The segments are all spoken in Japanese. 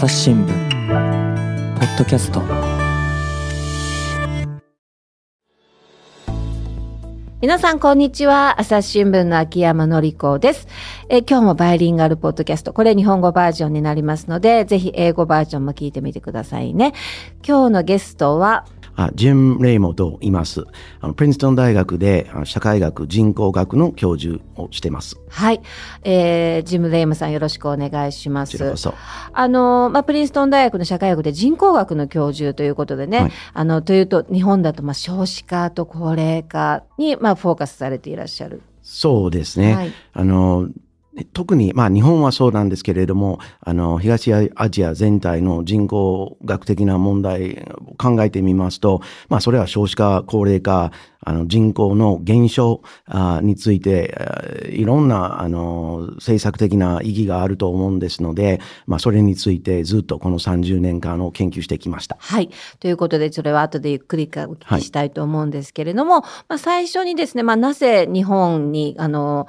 朝日新聞ポッドキャスト。皆さんこんにちは。朝日新聞の秋山紀子です。え今日もバイリンガルポッドキャストこれ日本語バージョンになりますのでぜひ英語バージョンも聞いてみてくださいね。今日のゲストはあジム・レイモと言います。あのプリンストン大学で社会学、人口学の教授をしています。はい、えー、ジム・レイムさんよろしくお願いします。あの、まあ、プリンストン大学の社会学で人口学の教授ということでね、はいあの、というと、日本だと、まあ、少子化と高齢化に、まあ、フォーカスされていらっしゃる。そうですね。はいあの特に、まあ、日本はそうなんですけれども、あの、東アジア全体の人口学的な問題を考えてみますと、まあ、それは少子化、高齢化、あの、人口の減少あについて、あいろんな、あの、政策的な意義があると思うんですので、まあ、それについてずっとこの30年間を研究してきました。はい。ということで、それは後でゆっくりお聞きしたいと思うんですけれども、まあ、最初にですね、まあ、なぜ日本に、あの、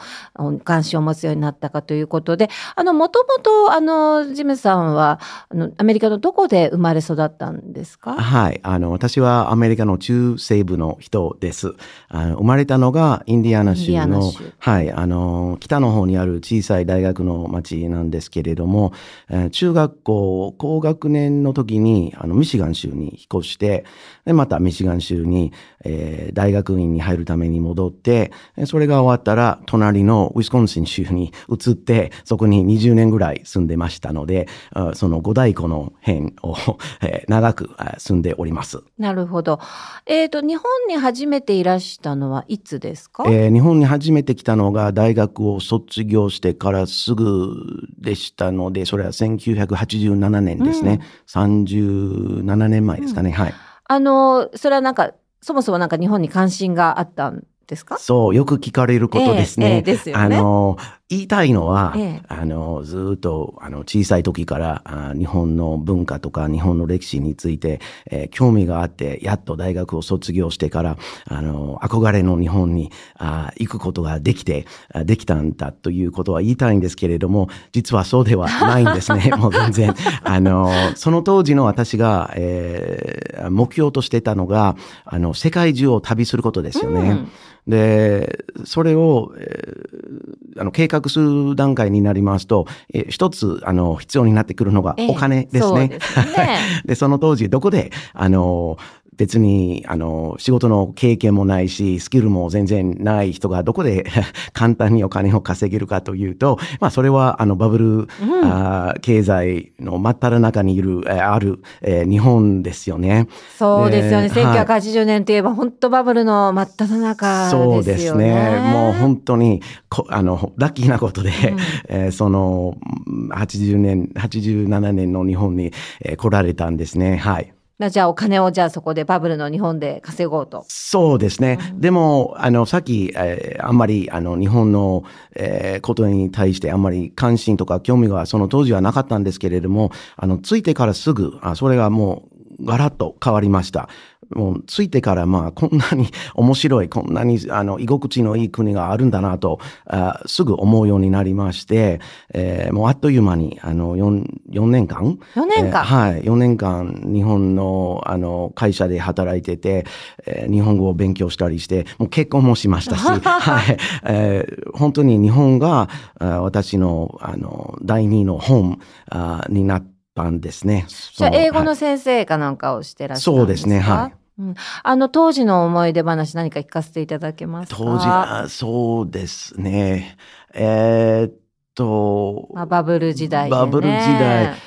関心を持つようになったかということで、あの、もともと、あの、ジムさんは、あの、アメリカのどこで生まれ育ったんですか？はい。あの、私はアメリカの中西部の人です。あの生まれたのがインディアナ州の州、はい、あの、北の方にある小さい大学の町なんですけれども、えー中学校高学年の時に、あの、ミシガン州に引っ越して、で、またミシガン州に、えー大学院に入るために戻って、えそれが終わったら、隣のウィスコンシン州に移って、そこに20年ぐらい住んでましたので、あその五大湖の辺を、えー長くあ住んでおります。なるほど。えっ、と、日本に初めていらしたのはいつですか、えー日本に初めて来たのが大学を卒業してからすぐでしたので、それは1987年ですね。37年前ですかね。はい。あの、それはなんか、そもそもなんか日本に関心があったんですか？そう、よく聞かれることですね。ええええですよねあの、言いたいのは、ええあの、ずっと、あの、小さい時から、あ日本の文化とか日本の歴史について、えー興味があって、やっと大学を卒業してから、あの、憧れの日本に、あ行くことができて、あできたんだということは言いたいんですけれども、実はそうでは ないんですね。もう全然。あの、その当時の私が、えー目標としてたのが、あの、世界中を旅することですよね。うんで、それを、えーあの、計画する段階になりますと、えー一つ、あの、必要になってくるのがええお金ですね。そうですね で、その当時、どこで、あの、別に、あの、仕事の経験もないし、スキルも全然ない人がどこで 簡単にお金を稼げるかというと、まあ、それは、あの、バブル、あー経済の真っ只中にいる、えーある、えー日本ですよね。そうですよね。ではい1980年といえば、本当バブルの真っ只中ですよね。そうですね。もう本当にこ、あの、ラッキーなことで、えーその、うん80年、87年の日本に、えー来られたんですね。はい。なじゃあお金をじゃあそこでバブルの日本で稼ごうと。そうですね。でも、あの、さっき、えーあんまり、あの、日本の、えーことに対してあんまり関心とか興味がその当時はなかったんですけれども、あの、ついてからすぐ、あそれがもう、ガラッと変わりました。もう、ついてから、まあ、こんなに面白い、こんなに、あの、居心地のいい国があるんだなと、あすぐ思うようになりまして、えーもうあっという間に、あの、4、4年間？4年間えーはい。4年間、日本の、あの、会社で働いてて、えー日本語を勉強したりして、もう結婚もしましたし、はい。えー本当に日本が、あ私の、あの、第二のホームあになったんですね。じゃあ英語のはい先生かなんかをしてらっしゃるんですか？そうですねはいうんあの当時の思い出話何か聞かせていただけますか？当時、あそうですね。えーっと、まあ、バブル時代で、ね。バブル時代えー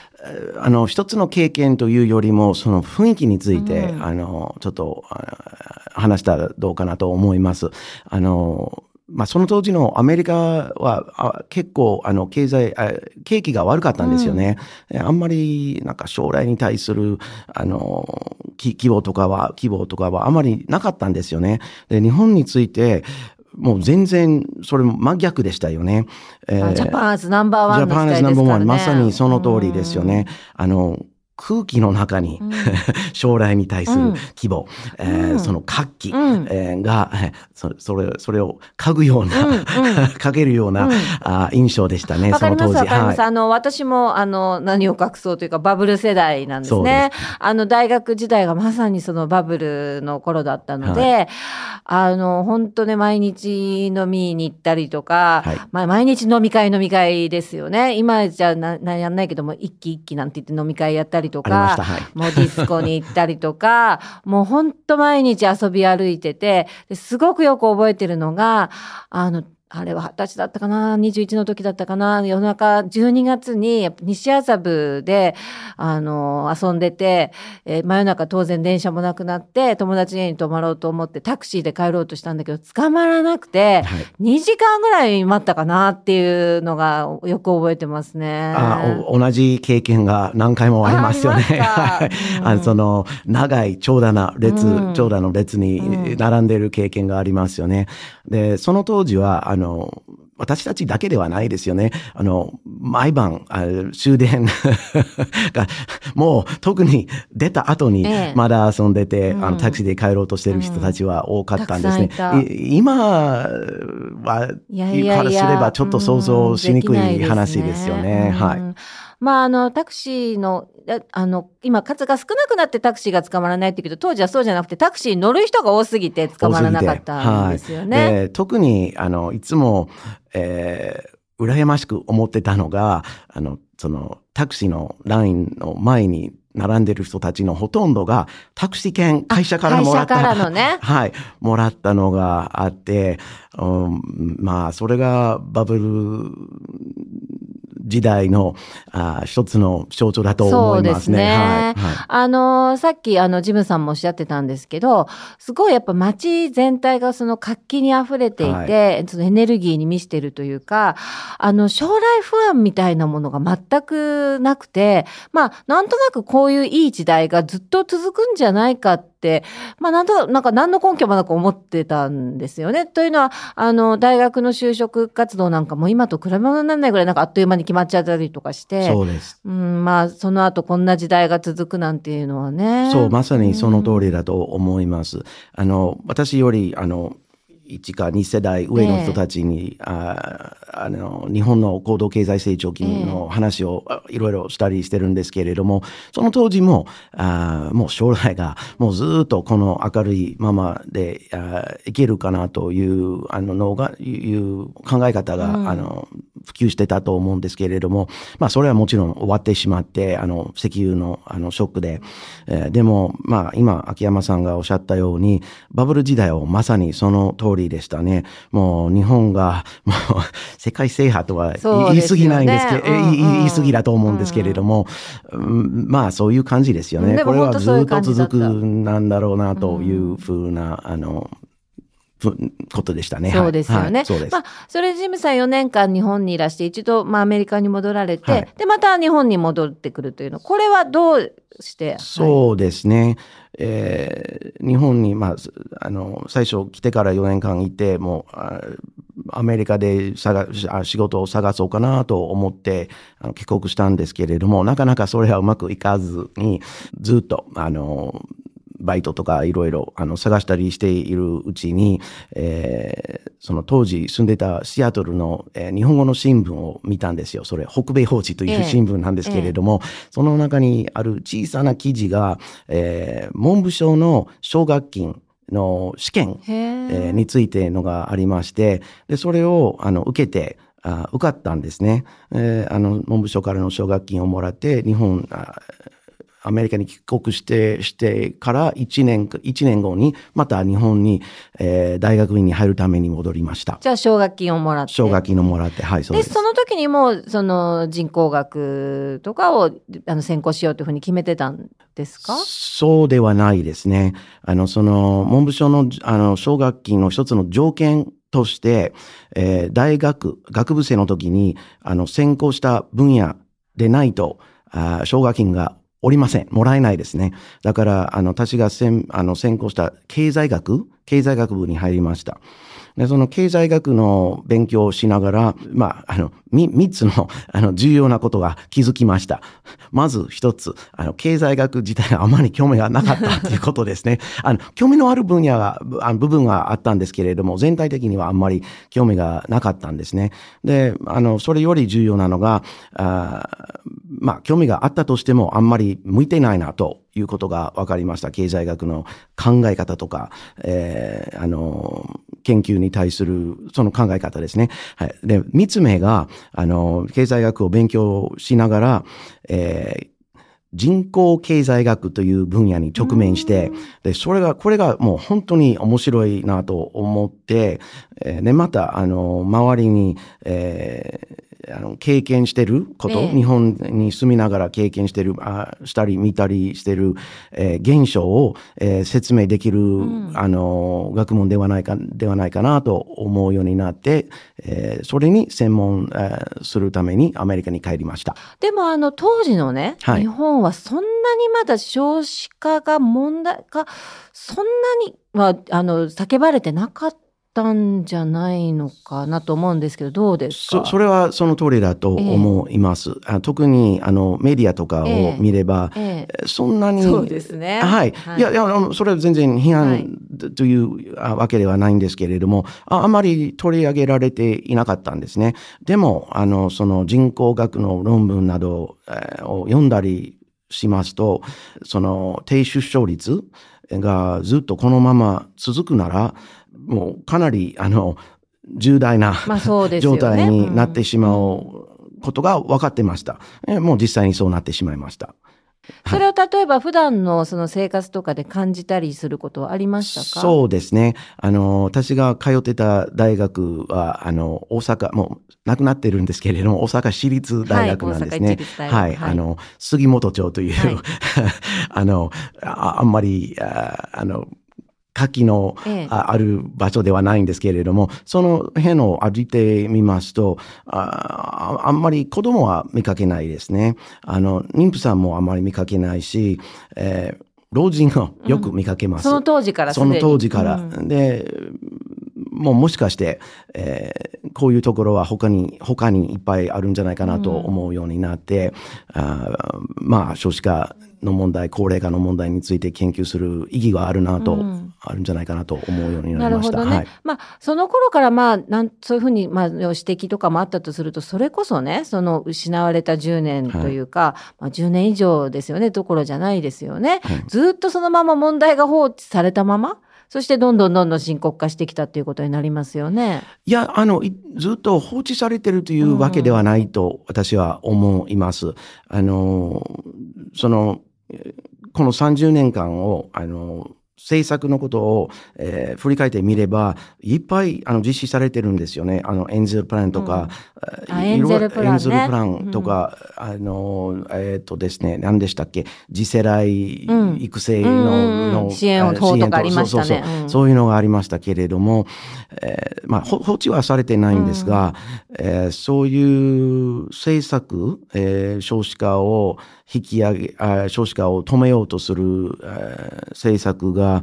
あの、一つの経験というよりも、その雰囲気について、うんあの、ちょっと、あ話したらどうかなと思います。あの、まあ、その当時のアメリカはあ結構あの経済あ景気が悪かったんですよね、えあんまりなんか将来に対するあのき希望とかは希望とかはあまりなかったんですよねで日本についてもう全然それも真逆でしたよね。えあジャパンアズナンバーワンね。ジャパンアズナンバーワンまさにその通りですよね。あの空気の中に、うん。将来に対すうん。る希望、えーうん。その活気、うん。えーが、えーそそれそれを嗅ぐような、うんうん。嗅げるような、うん。あ印象でしたね、その当時。はい。あの、私も、あの、何を隠そうというか、バブル世代なんですね。で。あの、大学時代がまさにそのバブルの頃だったので、あの、本当ね、毎日飲みに行ったりとか、はい。まあ、毎日飲み会飲み会ですよね。今じゃな、なやんないけども、一期一期なんて言って飲み会やったりとかありました、、はい。もうディスコに行ったりとか、もうほんと毎日遊び歩いてて、ですごくよく覚えてるのが、あの、あれは二十歳だったかな ?21 の時だったかな？夜中12月に西麻布で、あの、遊んでて、えー真夜中当然電車もなくなって、友達家に泊まろうと思ってタクシーで帰ろうとしたんだけど、捕まらなくて、はい2時間ぐらい待ったかなっていうのがよく覚えてますね。あお同じ経験が何回もありますよね。あありますか うんあのその長い長蛇な列、うん長蛇の列うにん並んでる経験がありますよね。で、その当時は、あの、私たちだけではないですよね。あの、毎晩、あ終電が、もう特に出た後にええまだ遊んでて、うんあのタクシーで帰ろうとしてる人たちは多かったんですね。たくさん今は、いやいやいやからすればちょっと想像しにくい話ですよね。はい。うんまあ、あの、タクシーの、ああの、今、数が少なくなってタクシーが捕まらないって言うけど、当時はそうじゃなくて、タクシーに乗る人が多すぎて捕まらなかったんですよね。はいで特に、あの、いつも、えー、羨ましく思ってたのが、あの、その、タクシーのラインの前に並んでる人たちのほとんどが、タクシー券会社からもらった。会社からのね はい。もらったのがあって、うん、まあ、それがバブル時代のあ一つの象徴だと思いますね。そうですねはい。はいあの、さっき、あの、ジムさんもおっしゃってたんですけど、すごいやっぱ街全体がその活気に溢れていて、そのエネルギーに満ちてるというか、あの、将来不安みたいなものが全くなくて、まあ、なんとなくこういういい時代がずっと続くんじゃないかって、まあ、なんと、なんか何の根拠もなく思ってたんですよね。というのは、あの、大学の就職活動なんかも今と比べ物にならないぐらいなんかあっという間に決まっちゃったりとかして、そうです。うん、まあ、その後こんな時代が続くなんていうのはね。そう、まさにその通りだと思います。あの、私より、あの、1か2世代上の人たちに、ああの日本の高度経済成長期の話を、あいろいろしたりしてるんですけれどもその当時もあもう将来がもうずっとこの明るいままであいけるかなというあののがいう考え方が、うん。あの普及してたと思うんですけれども、まあ、それはもちろん終わってしまってあの石油のあのショックで、えーでも、まあ、今秋山さんがおっしゃったようにバブル時代はまさにその通りでしたね。もう日本が もう世界制覇とは言い過ぎないんですけど、えうんうん言い過ぎだと思うんですけれども、うんまあそういう感じですよね。これはずっと続くなんだろうなというふうな、あのふことでしたね。はいそうですよね。はいそうです。まあ、それでジムさん4年間日本にいらして、一度、まあ、アメリカに戻られて、はいで、また日本に戻ってくるというの。これはどうして？そうですね。えー日本に、まあ、すあの、最初来てから4年間いて、もう、あアメリカで探あ仕事を探そうかなと思ってあの帰国したんですけれども、なかなかそれはうまくいかずに、ずっと、あの、バイトとかいろいろあの探したりしているうちに、えーその当時住んでたシアトルの、えー日本語の新聞を見たんですよ。それ、北米法治とええいう新聞なんですけれども、その中にある小さな記事が、えー文部省の奨学金の試験、へええーについてのがありまして、で、それをあの受けて、あ受かったんですね。えーあの、文部省からの奨学金をもらって、日本、あアメリカに帰国して、してから1年、一年後に、また日本に、えー大学院に入るために戻りました。じゃあ、奨学金をもらって。奨学金をもらって、はい、そうで、です。その時にもう、その人工学とかをあの専攻しようというふうに決めてたんですか？そうではないですね。あの、その、文部省の、あの、奨学金の一つの条件として、えー大学、学部生の時に、あの、専攻した分野でないと、あー奨学金がおりません。もらえないですね。だから、あの、私が先、あの、専攻した経済学、経済学部に入りました。で、その経済学の勉強をしながら、まあ、あの、三つの、あの、重要なことが気づきました。まず一つ、あの、経済学自体があまり興味がなかったということですね。あの、興味のある分野が、あの部分があったんですけれども、全体的にはあんまり興味がなかったんですね。で、あの、それより重要なのが、あまあ、興味があったとしても、あんまり向いてないなということが分かりました。経済学の考え方とか、えー、あの、研究に対するその考え方ですね。はい。で、三つ目が、あの、経済学を勉強しながら、えー、人口経済学という分野に直面して、で、それが、これがもう本当に面白いなと思って、えー、で、また、あの、周りに、えー、あの経験してること、え日本に住みながら経験してるあしたり見たりしてる、えー、現象を、えー、説明できる、うん、あの学問ではないかではないかなと思うようになって、えー、それに専門、えー、するためにアメリカに帰りました。でもあの当時のね、はい、日本はそんなにまだ少子化が問題がそんなにはあの叫ばれてなかったったんじゃないのかなと思うんですけど、どうですか？そそれはその通りだと思います。えー、特にあのメディアとかを見れば、えー、そんなに。そうですね。はい。はい、いや、いや、それは全然批判というわけではないんですけれども、ああまり取り上げられていなかったんですね。でも、あの、その人口学の論文などを読んだりしますと、その低出生率がずっとこのまま続くなら、もうかなりあの重大な、まあね、状態になってしまうことが分かってました。えもう実際にそうなってしまいました。それを例えば普段のその生活とかで感じたりすることはありましたか？そうですね。あの、私が通ってた大学は、あの、大阪、もうなくなってるんですけれども、大阪市立大学なんですね。はい、はい、あの、杉本町という、はい、あのあ、あんまり、ああの、火器の、ある場所ではないんですけれども、その辺を歩いてみますとあ、あんまり子供は見かけないですね。あの、妊婦さんもあんまり見かけないし、えー、老人をよく見かけます。うん、その当時からその当時から。うん、で、もうもしかして、えー、こういうところは他に、他にいっぱいあるんじゃないかなと思うようになって、うん、あまあ少子化の問題、高齢化の問題について研究する意義があるなと、うん、あるんじゃないかなと思うようになりました。なるほどね。はい、まあ、その頃からまあ、なんそういうふうに、まあ、指摘とかもあったとすると、それこそね、その失われた10年というか、はい、まあ、10年以上ですよね、ところじゃないですよね。はい、ずっとそのまま問題が放置されたまま、そしてどんどんどんどん深刻化してきたっていうことになりますよね。いや、あの、ずっと放置されてるというわけではないと私は思います。うん、あの、その、この30年間を、あの、政策のことを、えー、振り返ってみれば、いっぱいあの実施されてるんですよね。あの、エンゼルプランとか、うん、エンゼルプラン、ね、エンゼルプランとか、うん、あの、えっ、ー、とですね、何でしたっけ？次世代育成のうんの支援を等とかありましたね。そうそうそう。そういうのがありましたけれども、えー、まあ、放置はされてないんですが、うん、えー、そういう政策、えー、少子化を引き上げ、少子化を止めようとする、政策が、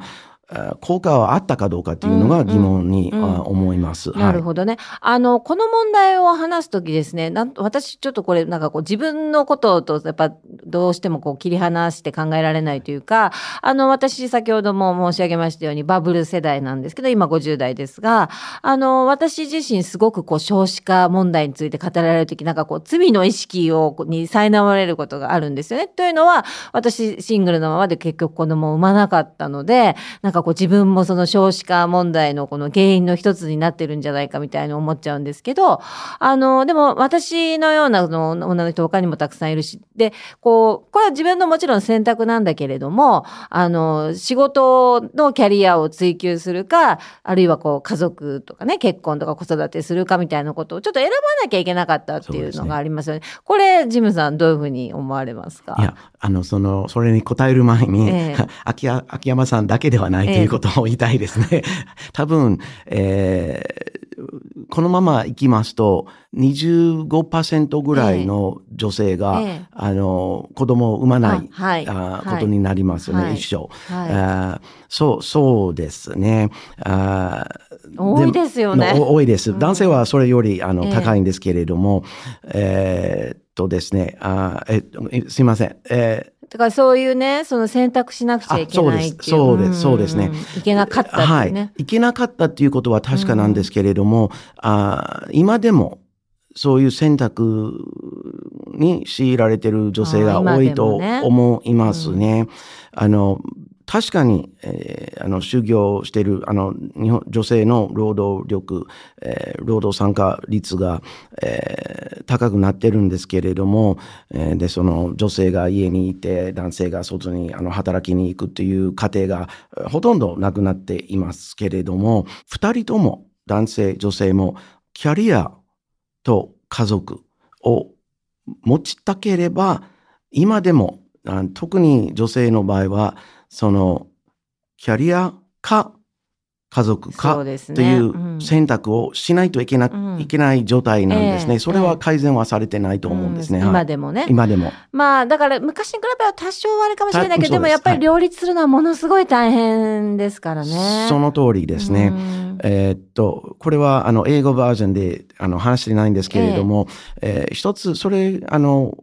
効果はあったかどうかっていうのが疑問に、思います。なるほどね。あの、この問題を話すときですね、なん私ちょっとこれなんかこう自分のこととやっぱどうしてもこう切り離して考えられないというか、あの、私先ほども申し上げましたようにバブル世代なんですけど、今50代ですが、あの、私自身すごくこう少子化問題について語られるとき、なんかこう罪の意識をに苛まれることがあるんですよね。というのは、私シングルのままで結局子供を産まなかったので、なんかこう自分もその少子化問題のこの原因の一つになってるんじゃないかみたいに思っちゃうんですけど、あの、でも私のようなの女の人他にもたくさんいるし、で、こう、これは自分のもちろん選択なんだけれども、あの、仕事のキャリアを追求するか、あるいはこう家族とかね、結婚とか子育てするかみたいなことをちょっと選ばなきゃいけなかったっていうのがありますよね。ねこれ、ジムさんどういうふうに思われますか？いや、あの、その、それに答える前に、えー、秋秋山さんだけではないということを言いたいですね。多分、えーこのまま行きますと、25%ぐらいの女性が、ええあの、子供を産まない、あはいあはいことになりますね、はい一生。はいあそう、そうですね。あ多いですよねお多いです。うん男性はそれよりあの、ええ高いんですけれども、えーっとですね、あええすいません。えーだからそういうね、その選択しなくちゃいけないっていう。あそうですそうですそうですねんいけなかったっていうね。はい。いけなかったっていうことは確かなんですけれども、あ今でもそういう選択に強いられてる女性が多いと思いますね。あの、確かに、えーあの、修行している、あの、日本、女性の労働力、えー労働参加率が、えー高くなってるんですけれども、えーで、その女性が家にいて、男性が外に、あの、働きに行くっていう過程が、ほとんどなくなっていますけれども、二人とも、男性、女性も、キャリアと家族を持ちたければ、今でも、あ特に女性の場合は、その、キャリアか、家族かそうですねといううん選択をしないといけな,、うんいけない状態なんですね。ええそれは改善はされてないと思うんですね。今でもね。今でも。まあ、だから昔に比べは多少はあれかもしれないけど、たでもやっぱり両立するのはものすごい大変ですからね。その通りですね。うんえーっと、これは、あの、英語バージョンで、あの、話してないんですけれども、えー一つ、それ、あの、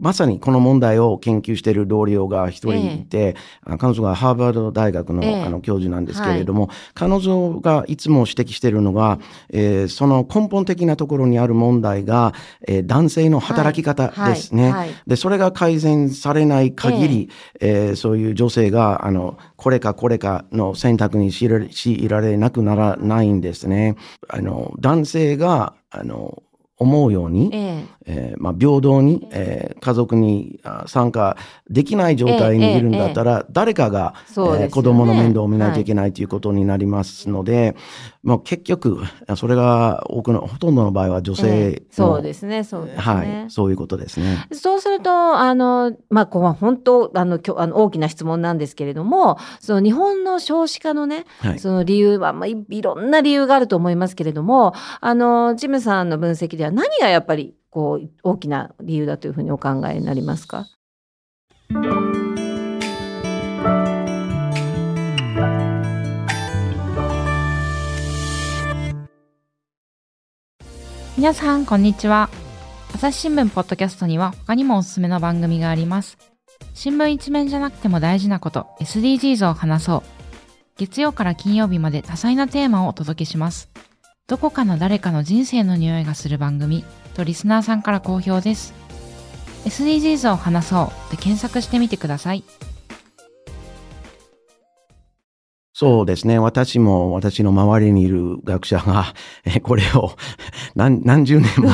まさにこの問題を研究している同僚が一人いて、あ彼女がハーバード大学の,、ええ。あの教授なんですけれども、彼女がいつも指摘しているのが、えーその根本的なところにある問題が、えー男性の働き方ですね。はい。はいで、それが改善されない限り、えーそういう女性が、あの、これかこれかの選択に強いられ強いられなくならないんですね。あの、男性が、あの、思うように、えええーまあ、平等に、えー家族にあ参加できない状態にいるんだったら、誰かが、えー子供の面倒を見ないといけないということになりますので、まあ、結局、それが多くの、ほとんどの場合は女え性そうですね、そうですね。はい、そういうことですね。そうすると、あの、まあ、ここは本当、あの、きょあの大きな質問なんですけれども、その日本の少子化のね、はい。その理由は、まあ、いいろんな理由があると思いますけれども、あの、ジムさんの分析では何がやっぱり、こう、大きな理由だというふうにお考えになりますか？皆さんこんにちは。朝日新聞ポッドキャストには他にもおすすめの番組があります。新聞一面じゃなくても大事なこと SDGs を話そう。月曜から金曜日まで多彩なテーマをお届けします。どこかの誰かの人生の匂いがする番組。とリスナーさんから好評です。SDGs を話そう。で検索してみてください。そうですね。私も私の周りにいる学者が、えこれを 何何十年も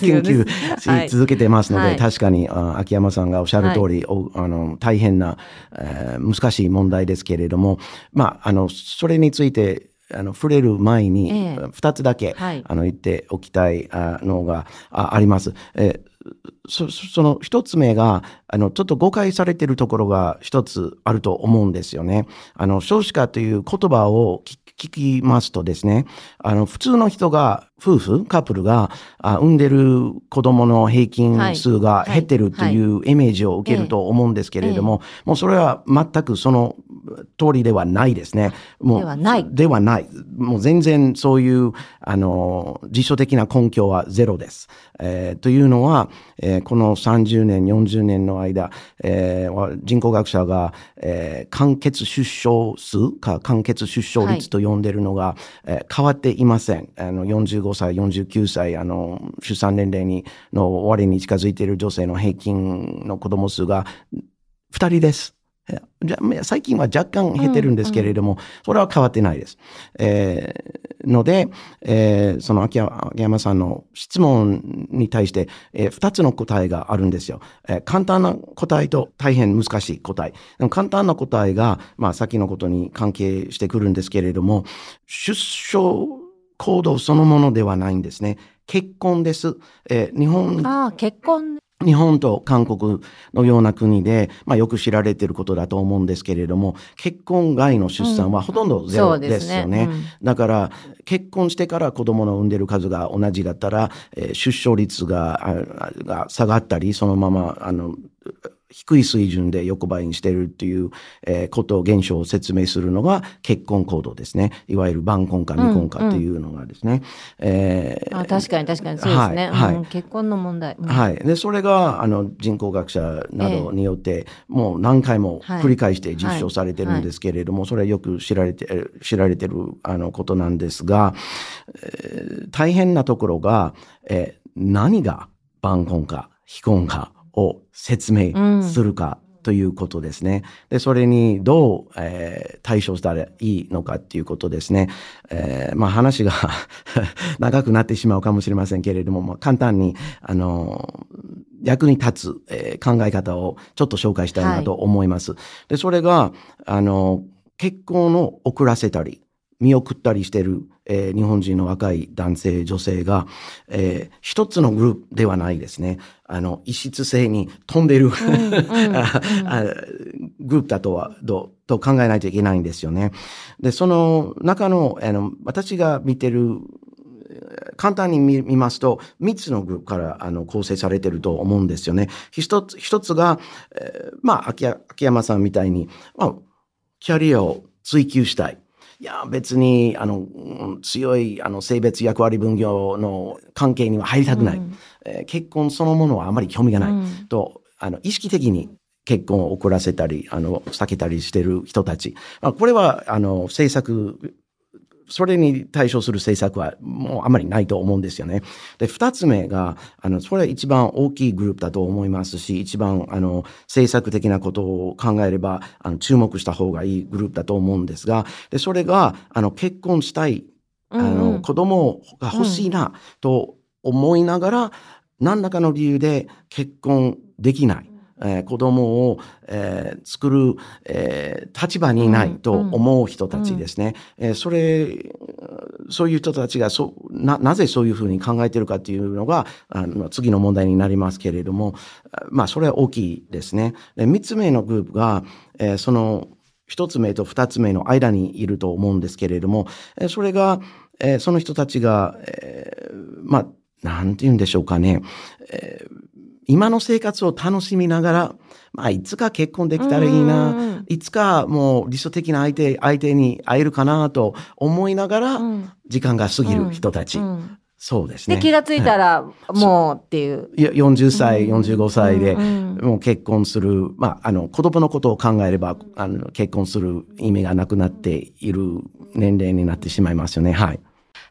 研ね。究はい。し続けてますので、はい。確かにあ秋山さんがおっしゃる通り、おあの大変な、えー難しい問題ですけれども、まあ、あの、それについて、あの、触れる前に、ええ二つだけ、はいあの、言っておきたいあのがああります。えーそその一つ目が、あの、ちょっと誤解されているところが一つあると思うんですよね。あの、少子化という言葉を聞聞きますとですね、あの、普通の人が、夫婦、カップルがあ産んでる子供の平均数が減ってるというイメージを受けると思うんですけれども、もうそれは全くその通りではないですね。もうではないではない。もう全然そういう、あの、辞書的な根拠はゼロです。えーというのは、えーこの30年、40年の間、えーは人口学者が、えー完結出生数か完結出生率と呼んでるのが、えー変わっていません。あの、45歳、49歳、あの、出産年齢に、の終わりに近づいている女性の平均の子供数が2人です。えじゃあ最近は若干減ってるんですけれども、それは変わってないです。えーので、えーその秋山さんの質問に対して、えー二つの答えがあるんですよ。えー簡単な答えと大変難しい答え。でも簡単な答えが、まあ、先のことに関係してくるんですけれども、出生行動そのものではないんですね。結婚です。えー日本ああ、結婚。日本と韓国のような国で、まあ、よく知られていることだと思うんですけれども、結婚外の出産はほとんどゼロですよね。うん。だから、結婚してから子供の産んでる数が同じだったら、えー出生率があが下がったり、そのまま、あの、低い水準で横ばいにしているっていう、えーことを現象を説明するのが結婚行動ですね。いわゆる晩婚か未婚かっていうのがですね。えーあ確かに確かに。そうですね、はいはい。うん結婚の問題、うん。はい。で、それが、あの、人口学者などによって、もう何回も繰り返して実証されてるんですけれども、それはよく知られて、えー知られてる、あの、ことなんですが、えー大変なところが、えー何が晩婚か、非婚かを説明するか。ということですね。で、それにどう、えー対処したらいいのかっていうことですね。えーまあ話が 長くなってしまうかもしれませんけれども、まあ簡単に、あの、役に立つ、えー考え方をちょっと紹介したいなと思います。で、それが、あの、結婚を遅らせたり、見送ったりしている、えー日本人の若い男性、女性が、えー一つのグループではないですね。あの、異質性に飛んでる、ああグループだとは、とと考えないといけないんですよね。で、その中の、あの、私が見てる簡単に見見ますと、3つのグループからあの構成されてると思うんですよね。一つ、一つが、えーまあ、秋や秋山さんみたいに、まあ、キャリアを追求したい。いや、別に、あの、うん強い、あの、性別役割分業の関係には入りたくない。えー結婚そのものはあまり興味がない。うんと、あの、意識的に結婚を遅らせたり、あの、避けたりしてる人たち。まあ、これは、あの、政策、それに対処する政策はもうあまりないと思うんですよね。で、二つ目が、あの、それは一番大きいグループだと思いますし、一番、あの、政策的なことを考えれば、あの、注目した方がいいグループだと思うんですが、で、それが、あの、結婚したい、あうんうの、ん子供が欲しいなと思いながら、何らかの理由で結婚できない。えー子供を、えー作る、えー立場にいないと思う人たちですね。えーそれ、そういう人たちがそな、なぜそういうふうに考えているかっていうのが、あの次の問題になりますけれども、あまあ、それは大きいですね。で三つ目のグループが、えーその、一つ目と二つ目の間にいると思うんですけれども、えーそれが、えーその人たちが、えーまあ、なんて言うんでしょうかね、えー今の生活を楽しみながら、まあ、いつか結婚できたらいいな、んいつかもう理想的な相手、相手に会えるかなと思いながら、うん時間が過ぎる人たち。うんそうですね。で気がついたらもうっていう。いや40歳、うん45歳で、うんもう結婚する、まあ、あの、子供のことを考えれば、あの、結婚する意味がなくなっている年齢になってしまいますよね。はい。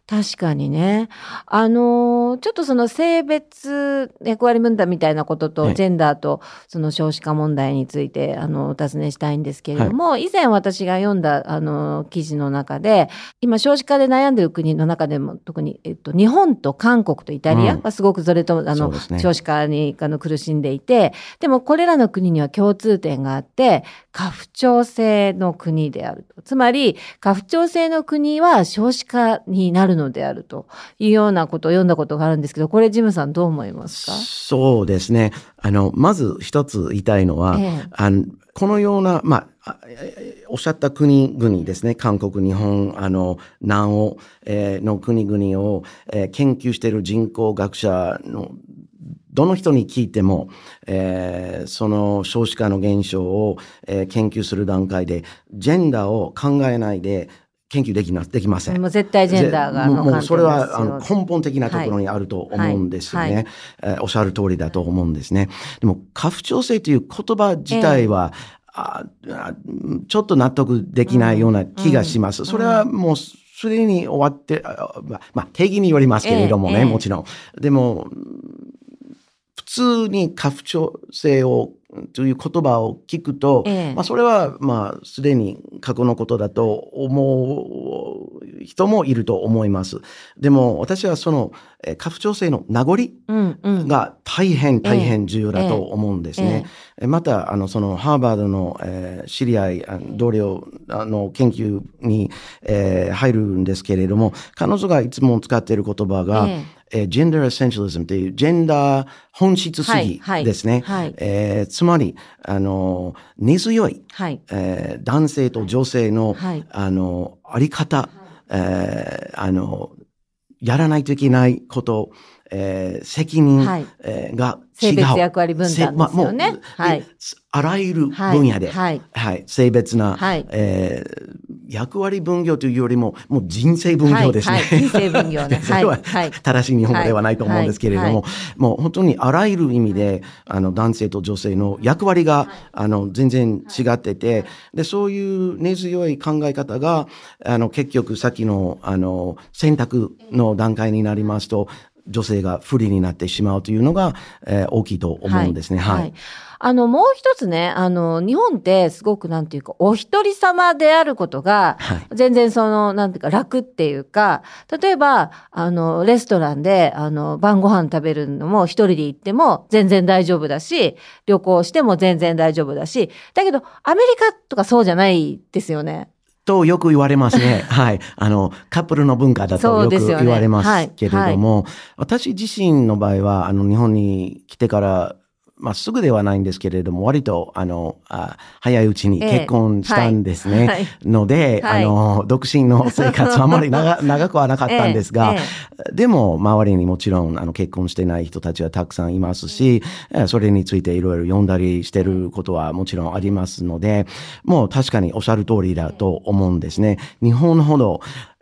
確かにね。あのーちょっとその性別役割分担みたいなことと、はい。ジェンダーとその少子化問題についてあのお尋ねしたいんですけれども、以前私が読んだあの記事の中で今少子化で悩んでる国の中でも特に、えっと、日本と韓国とイタリアうん。はすごくそれとあの、そうですね。少子化にあの苦しんでいてでもこれらの国には共通点があって家父長制の国であると。つまり家父長制の国は少子化になるのであるというようなことを読んだことがあるんですけどこれジムさんどう思いますか？そうですね。あの、まず一つ言いたいのは、ええ。あのこのような、まあ、おっしゃった国々ですね、韓国、日本、あの、南欧、えーの国々を、えー研究している人口学者のどの人に聞いても、えーその少子化の現象を、えー研究する段階で、ジェンダーを考えないで研究できなできません。もう絶対ジェンダーがぜもうそれはあの根本的なところにあると思うんですよね。はいはいえーおっしゃる通りだと思うんですね。でも、家父長制という言葉自体は、ああちょっと納得できないような気がします。うんそれはもうすでに終わって、あまあ、まあ、定義によりますけれどもね、ええもちろん。でも、普通に家父長制をという言葉を聞くと、ええ。まあ、それはまあすでに過去のことだと思う人もいると思います。でも私はその、えー家父長制の名残。が大変大変重要だと思うんですね。えまた、あの、その、ハーバードの、えー知り合い、同僚あの研究に、えー入るんですけれども、彼女がいつも使っている言葉が、ええージェンダーエッセンシャリズムという、ジェンダー本質主義はいはいですね。はいえーつまり、あの、根強い、はい。えー男性と女性の、はいあの、あり方、えーあの、やらないといけないこと、えー責任、はい。えーが違う。性別役割分担ですよね。せまもうはい。えあらゆる分野で、ははいい。はい。性別な、はい。えー役割分業というよりも、もう人生分業ですね。はいはい人生分業ね。それは正しい日本語ではないと思うんですけれども、もう本当にあらゆる意味で、あの、男性と女性の役割が、あの、全然違ってて、で、そういう根強い考え方が、あの、結局、さっきの、あの、選択の段階になりますと、女性が不利になってしまうというのが、えー大きいと思うんですね。はい。あの、もう一つね、あの、日本ってすごくなんていうか、お一人様であることが、はい全然その、なんていうか、楽っていうか、例えば、あの、レストランで、あの、晩ご飯食べるのも一人で行っても全然大丈夫だし、旅行しても全然大丈夫だし、だけど、アメリカとかそうじゃないですよね。とよく言われますね。はい。あの、カップルの文化だとそよく言われますけれども、私自身の場合は、あの、日本に来てから、まあ、すぐではないんですけれども、割と、あの、あ早いうちに結婚したんですね。ええはい。ので、はい。あの、独身の生活はあまり長 長くはなかったんですが、ええ。でも、周りにもちろん、あの、結婚してない人たちはたくさんいますし、えーそれについていろいろ読んだりしてることはもちろんありますので、もう確かにおっしゃる通りだと思うんですね。日本ほど、え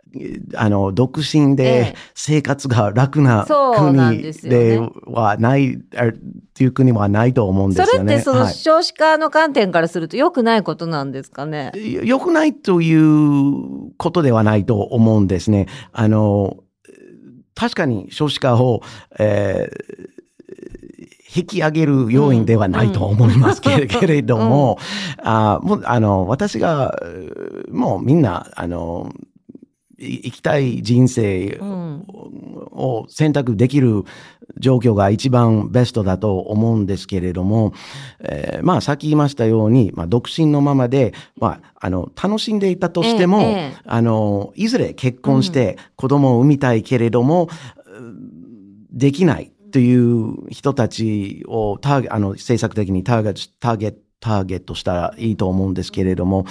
あの、独身えでえ生活が楽な国ではない、あっていう国はないと思うんですよね。それってそのはい少子化の観点からすると良くないことなんですかね？良くないということではないと思うんですね。あの、確かに少子化を、えー引き上げる要因ではないと思いますけれ, ども、あもうあの私がえーもうみんなあのい生きたい人生うん。を選択できる状況が一番ベストだと思うんですけれども、えーまあさっき言いましたように、まあ独身のままで、まああの楽しんでいたとしても、ええええ。あの、いずれ結婚して子供を産みたいけれども、できないという人たちをターゲあの政策的にターゲット、ターゲット、ターゲットしたらいいと思うんですけれども、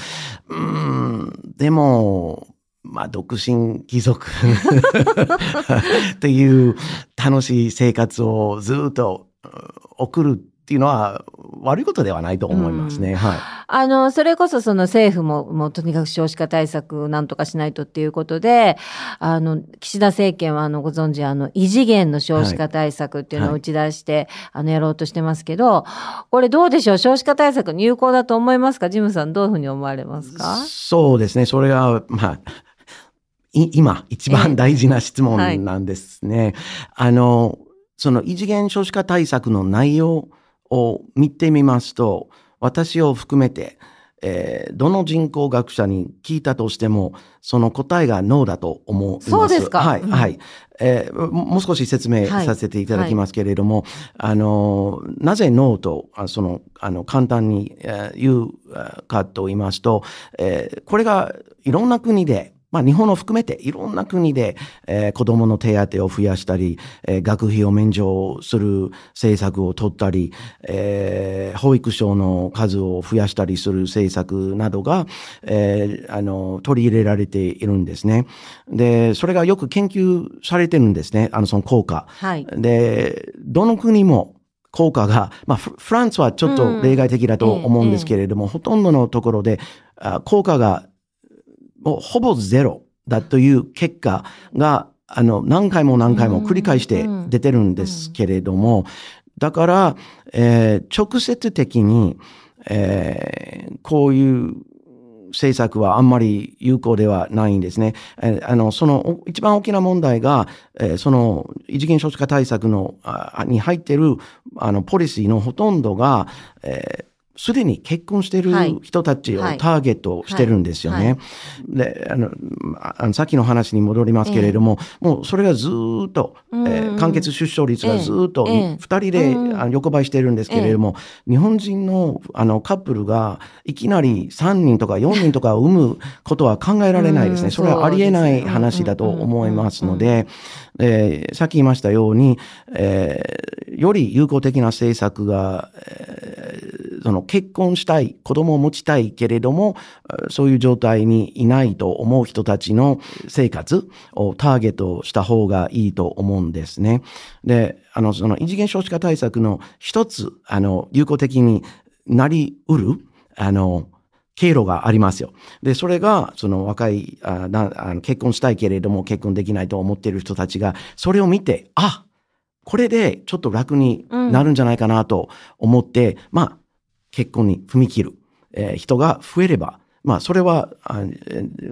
うーん、でも、まあ、独身貴族 っていう楽しい生活をずっとうん送るっていうのは悪いことではないと思いますね。はい。あの、それこそその政府も、もうとにかく少子化対策なんとかしないとっていうことで、あの、岸田政権はあの、ご存知、あの、異次元の少子化対策っていうのをはい打ち出して、あの、やろうとしてますけど、これどうでしょう？少子化対策に有効だと思いますか？ジムさんどういうふうに思われますか？そうですね。それが、まあ、い今、一番大事な質問なんですね。あの、その異次元少子化対策の内容を見てみますと、私を含めて、えーどの人口学者に聞いたとしても、その答えがノーだと思います。そうですかはい、うんはい。えーももう少し説明はいさせていただきますけれども、あの、なぜノーと、あその、あの、簡単に、えー言うあかと言いますと、えーこれがいろんな国で、まあ、日本を含めていろんな国で、えー子供の手当を増やしたり、えー学費を免除する政策を取ったり、えー保育所の数を増やしたりする政策などが、えーあの、取り入れられているんですね。で、それがよく研究されてるんですね。あの、その効果。はい。で、どの国も効果が、まあ、フフランスはちょっと例外的だと思うんですけれども、ほとんどのところで、あ効果がもうほぼゼロだという結果が、あの、何回も何回も繰り返して出てるんですけれども、だから、えー直接的に、えーこういう政策はあんまり有効ではないんですね。えーあの、そのお一番大きな問題が、えーその異次元少子化対策の、あに入っている、あの、ポリシーのほとんどが、えーすでに結婚してるはい。人たちをはい。ターゲットしてるんですよね。はい。であのあのさっきの話に戻りますけれども、もうそれがずーっと、えうん。ー完結出生率がずーっとええ。2人で、横ばいしてるんですけれども、日本人のあのカップルがいきなり3人とか4人とか産むことは考えられないですね。うん。それはありえない話だと思いますので、えーさっき言いましたように、えーより有効的な政策が、えーその結婚したい、子供を持ちたいけれども、そういう状態にいないと思う人たちの生活をターゲットした方がいいと思うんですね。で、あの、その異次元少子化対策の一つ、あの、有効的になりうる、あの、経路がありますよ。で、それが、その若い、あなあの結婚したいけれども結婚できないと思っている人たちが、それを見て、あこれでちょっと楽になるんじゃないかなと思って、まあ、結婚に踏み切る、えー人が増えれば、まあ、それは、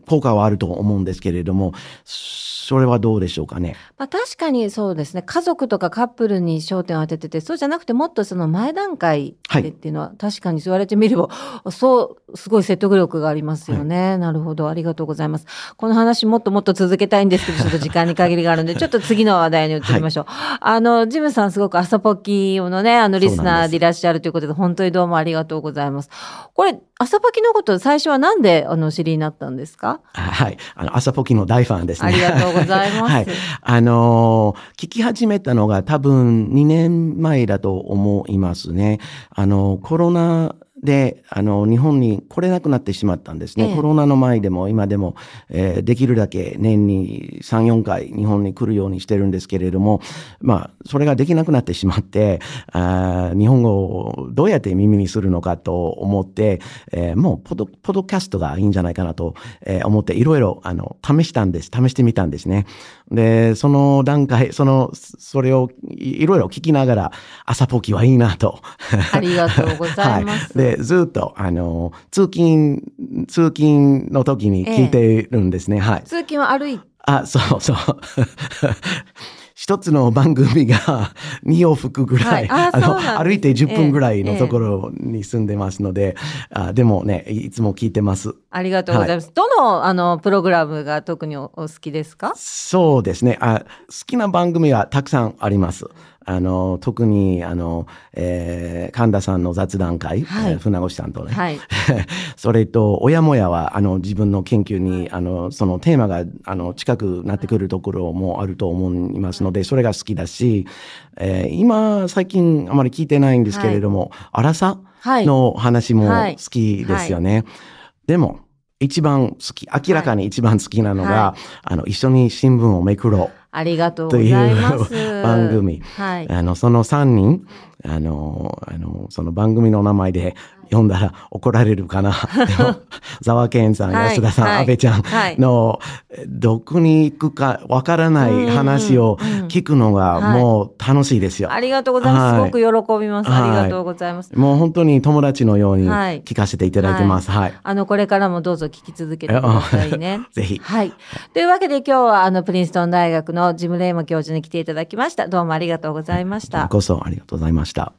効果はあると思うんですけれども、それはどうでしょうかね？まあ、確かにそうですね。家族とかカップルに焦点を当てててそうじゃなくてもっとその前段階でっていうのは、確かに言われてみればそうすごい説得力がありますよね、なるほど。ありがとうございます。この話もっともっと続けたいんですけど ちょっと時間に限りがあるんでちょっと次の話題に移りましょう、あのジムさんすごく朝ポキのねあのリスナーでいらっしゃるということで本当にどうもありがとうございます。これ朝ポキのこと最初はなんであのお知りになったんですか？あはい。あの、朝ポキの大ファンですね。ありがとうございます はい。あのー聞き始めたのが多分2年前だと思いますね。あの、コロナで、あの、日本に来れなくなってしまったんですね。ええコロナの前でも今でも、えーできるだけ年に3、4回日本に来るようにしてるんですけれども、まあ、それができなくなってしまって、あー日本語をどうやって耳にするのかと思って、えーもうポド、ポドキャストがいいんじゃないかなと、えー思って、いろいろ、あの、試したんです。試してみたんですね。で、その段階、その、それをいいろいろ聞きながら、朝ポキはいいなと。ありがとうございます。はい、で、ずっと、あの、通勤、通勤の時に聞いてるんですね。はい。通勤は歩いあ、そうそう。一つの番組が2往復ぐらい、はいああの歩いて10分ぐらいええのところに住んでますので、あでもね、いつも聞いてます。ありがとうございます。どのあのプログラムが特におお好きですか？そうですねあ。好きな番組はたくさんあります。あの、特に、あの、えー神田さんの雑談会、はいえー船越さんとね。はい。それと、親もやは、あの、自分の研究に、あの、そのテーマが、あの、近くなってくるところもあると思いますので、それが好きだし、えー今、最近あまり聞いてないんですけれども、荒さはい。の話もはい好きですよね。でも、一番好き、明らかに一番好きなのが、はあの、一緒に新聞をめくろありがとううという。番組。はい。あの、その3人、あの、あの、その番組の名前で読んだら怒られるかな。でも、ザワケンさん、はい安田さん、はい安倍ちゃんはいの、どこに行くかわからない話を聞くのがもう楽しいですよ。ありがとうございます。すはいごく喜びます。はいありがとうございます。もう本当に友達のようにはい聞かせていただいてます。はい。あのこれからもどうぞ聞き続けてくださいね。ぜひ。はい。というわけで今日はあのプリンストン大学のジム・レイモ教授に来ていただきました。どうもありがとうございました。こそありがとうございました。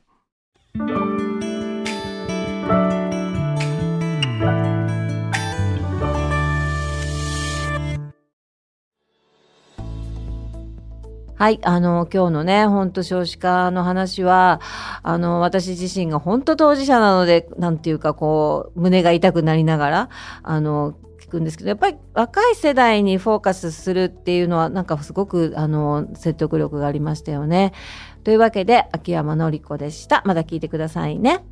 はい、あの今日のね、本当少子化の話は、あの私自身が本当当事者なので、なんていうかこう胸が痛くなりながら、あの聞くんですけど、やっぱり若い世代にフォーカスするっていうのはなんかすごくあの説得力がありましたよね。というわけで秋山のり子でした。まだ聞いてくださいね。